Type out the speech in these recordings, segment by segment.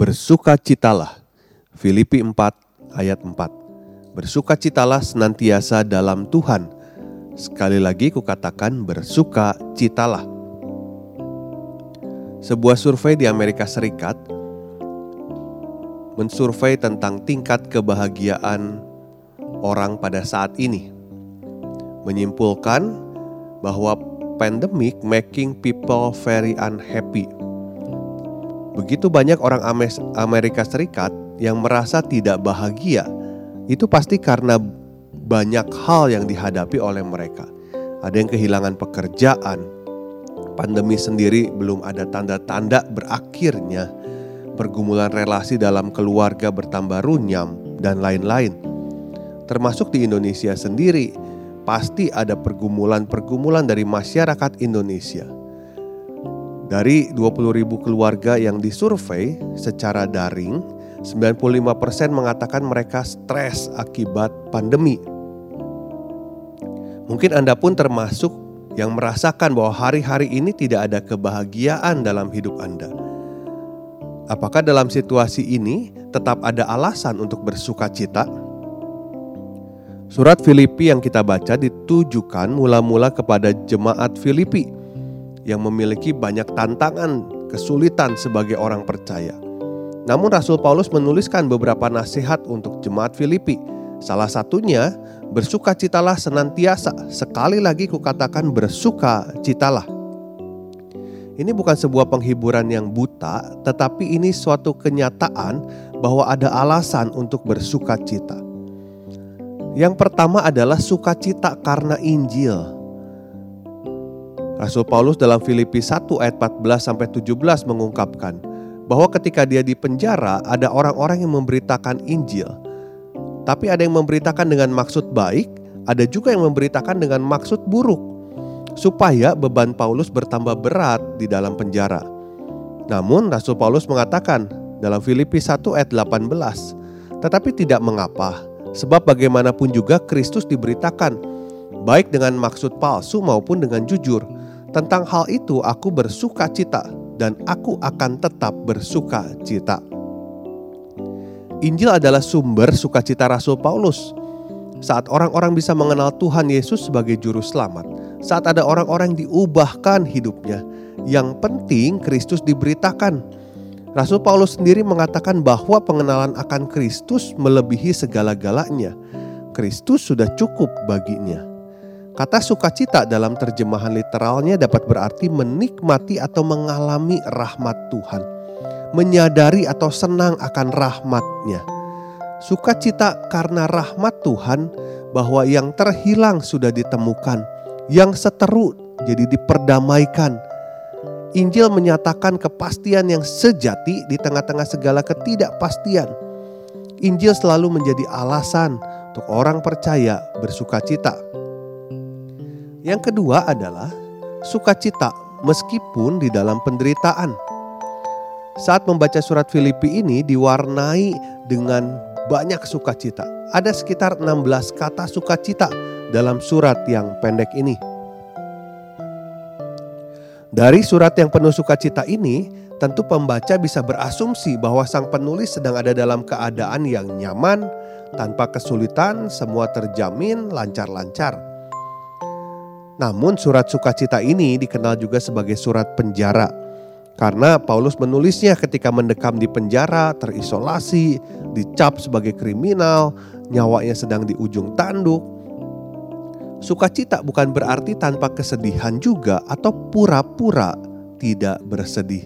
Bersukacitalah. Filipi 4 ayat 4. Bersukacitalah senantiasa dalam Tuhan. Sekali lagi kukatakan bersukacitalah. Sebuah survei di Amerika Serikat mensurvei tentang tingkat kebahagiaan orang pada saat ini. Menyimpulkan bahwa pandemic making people very unhappy Begitu banyak orang Amerika Serikat yang merasa tidak bahagia, itu pasti karena banyak hal yang dihadapi oleh mereka. Ada yang kehilangan pekerjaan, pandemi sendiri belum ada tanda-tanda berakhirnya, pergumulan relasi dalam keluarga bertambah runyam, dan lain-lain. Termasuk di Indonesia sendiri, pasti ada pergumulan-pergumulan dari masyarakat Indonesia dari 20 ribu keluarga yang disurvei secara daring, 95% mengatakan mereka stres akibat pandemi. Mungkin Anda pun termasuk yang merasakan bahwa hari-hari ini tidak ada kebahagiaan dalam hidup Anda. Apakah dalam situasi ini tetap ada alasan untuk bersuka cita? Surat Filipi yang kita baca ditujukan mula-mula kepada jemaat Filipi yang memiliki banyak tantangan, kesulitan sebagai orang percaya. Namun Rasul Paulus menuliskan beberapa nasihat untuk jemaat Filipi. Salah satunya, bersukacitalah senantiasa. Sekali lagi kukatakan bersukacitalah. Ini bukan sebuah penghiburan yang buta, tetapi ini suatu kenyataan bahwa ada alasan untuk bersukacita. Yang pertama adalah sukacita karena Injil. Rasul Paulus dalam Filipi 1 ayat 14 sampai 17 mengungkapkan bahwa ketika dia di penjara ada orang-orang yang memberitakan Injil. Tapi ada yang memberitakan dengan maksud baik, ada juga yang memberitakan dengan maksud buruk supaya beban Paulus bertambah berat di dalam penjara. Namun Rasul Paulus mengatakan dalam Filipi 1 ayat 18, tetapi tidak mengapa, sebab bagaimanapun juga Kristus diberitakan, baik dengan maksud palsu maupun dengan jujur. Tentang hal itu aku bersuka cita dan aku akan tetap bersuka cita. Injil adalah sumber sukacita Rasul Paulus. Saat orang-orang bisa mengenal Tuhan Yesus sebagai juru selamat, saat ada orang-orang diubahkan hidupnya, yang penting Kristus diberitakan. Rasul Paulus sendiri mengatakan bahwa pengenalan akan Kristus melebihi segala-galanya. Kristus sudah cukup baginya. Kata sukacita dalam terjemahan literalnya dapat berarti menikmati atau mengalami rahmat Tuhan. Menyadari atau senang akan rahmatnya. Sukacita karena rahmat Tuhan bahwa yang terhilang sudah ditemukan. Yang seteru jadi diperdamaikan. Injil menyatakan kepastian yang sejati di tengah-tengah segala ketidakpastian. Injil selalu menjadi alasan untuk orang percaya bersukacita yang kedua adalah sukacita meskipun di dalam penderitaan. Saat membaca surat Filipi ini diwarnai dengan banyak sukacita. Ada sekitar 16 kata sukacita dalam surat yang pendek ini. Dari surat yang penuh sukacita ini, tentu pembaca bisa berasumsi bahwa sang penulis sedang ada dalam keadaan yang nyaman, tanpa kesulitan, semua terjamin lancar-lancar. Namun surat sukacita ini dikenal juga sebagai surat penjara. Karena Paulus menulisnya ketika mendekam di penjara, terisolasi, dicap sebagai kriminal, nyawanya sedang di ujung tanduk. Sukacita bukan berarti tanpa kesedihan juga atau pura-pura tidak bersedih.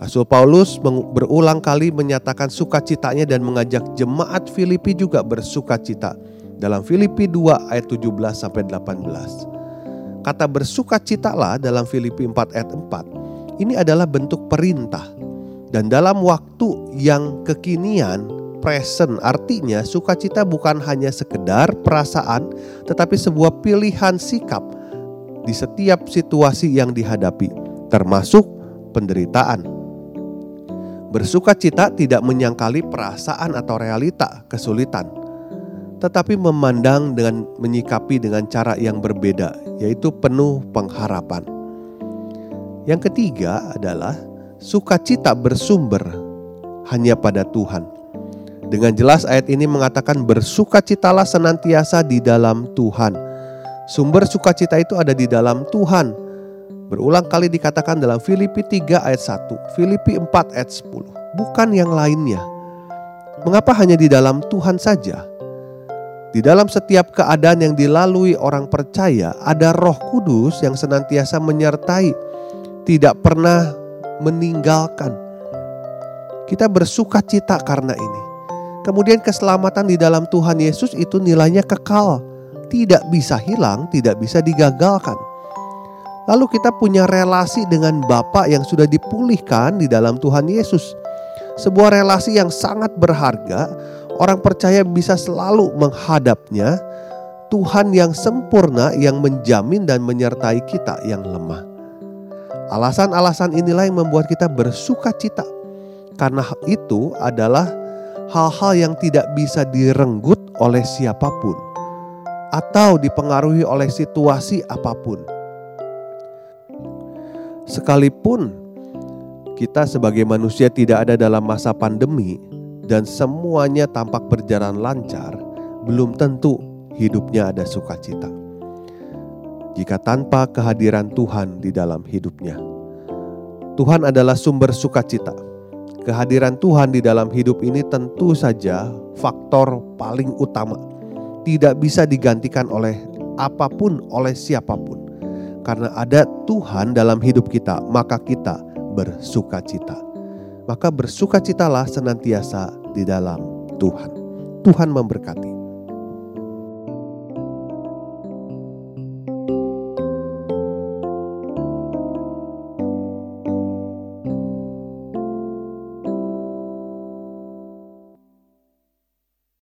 Rasul Paulus berulang kali menyatakan sukacitanya dan mengajak jemaat Filipi juga bersukacita dalam Filipi 2 ayat 17 sampai 18. Kata bersukacitalah dalam Filipi 4 ayat 4 ini adalah bentuk perintah. Dan dalam waktu yang kekinian, present artinya sukacita bukan hanya sekedar perasaan tetapi sebuah pilihan sikap di setiap situasi yang dihadapi termasuk penderitaan. Bersukacita tidak menyangkali perasaan atau realita kesulitan tetapi memandang dengan menyikapi dengan cara yang berbeda, yaitu penuh pengharapan. Yang ketiga adalah sukacita bersumber hanya pada Tuhan. Dengan jelas ayat ini mengatakan bersukacitalah senantiasa di dalam Tuhan. Sumber sukacita itu ada di dalam Tuhan. Berulang kali dikatakan dalam Filipi 3 ayat 1, Filipi 4 ayat 10, bukan yang lainnya. Mengapa hanya di dalam Tuhan saja? Di dalam setiap keadaan yang dilalui orang percaya, ada Roh Kudus yang senantiasa menyertai, tidak pernah meninggalkan. Kita bersuka cita karena ini. Kemudian, keselamatan di dalam Tuhan Yesus itu nilainya kekal, tidak bisa hilang, tidak bisa digagalkan. Lalu, kita punya relasi dengan Bapa yang sudah dipulihkan di dalam Tuhan Yesus, sebuah relasi yang sangat berharga Orang percaya bisa selalu menghadapnya Tuhan yang sempurna yang menjamin dan menyertai kita yang lemah. Alasan-alasan inilah yang membuat kita bersuka cita. Karena itu adalah hal-hal yang tidak bisa direnggut oleh siapa pun atau dipengaruhi oleh situasi apa pun. Sekalipun kita sebagai manusia tidak ada dalam masa pandemi, dan semuanya tampak berjalan lancar, belum tentu hidupnya ada sukacita. Jika tanpa kehadiran Tuhan di dalam hidupnya, Tuhan adalah sumber sukacita. Kehadiran Tuhan di dalam hidup ini tentu saja faktor paling utama. Tidak bisa digantikan oleh apa pun, oleh siapa pun. Karena ada Tuhan dalam hidup kita, maka kita bersukacita. Maka bersukacitalah senantiasa di dalam Tuhan. Tuhan memberkati.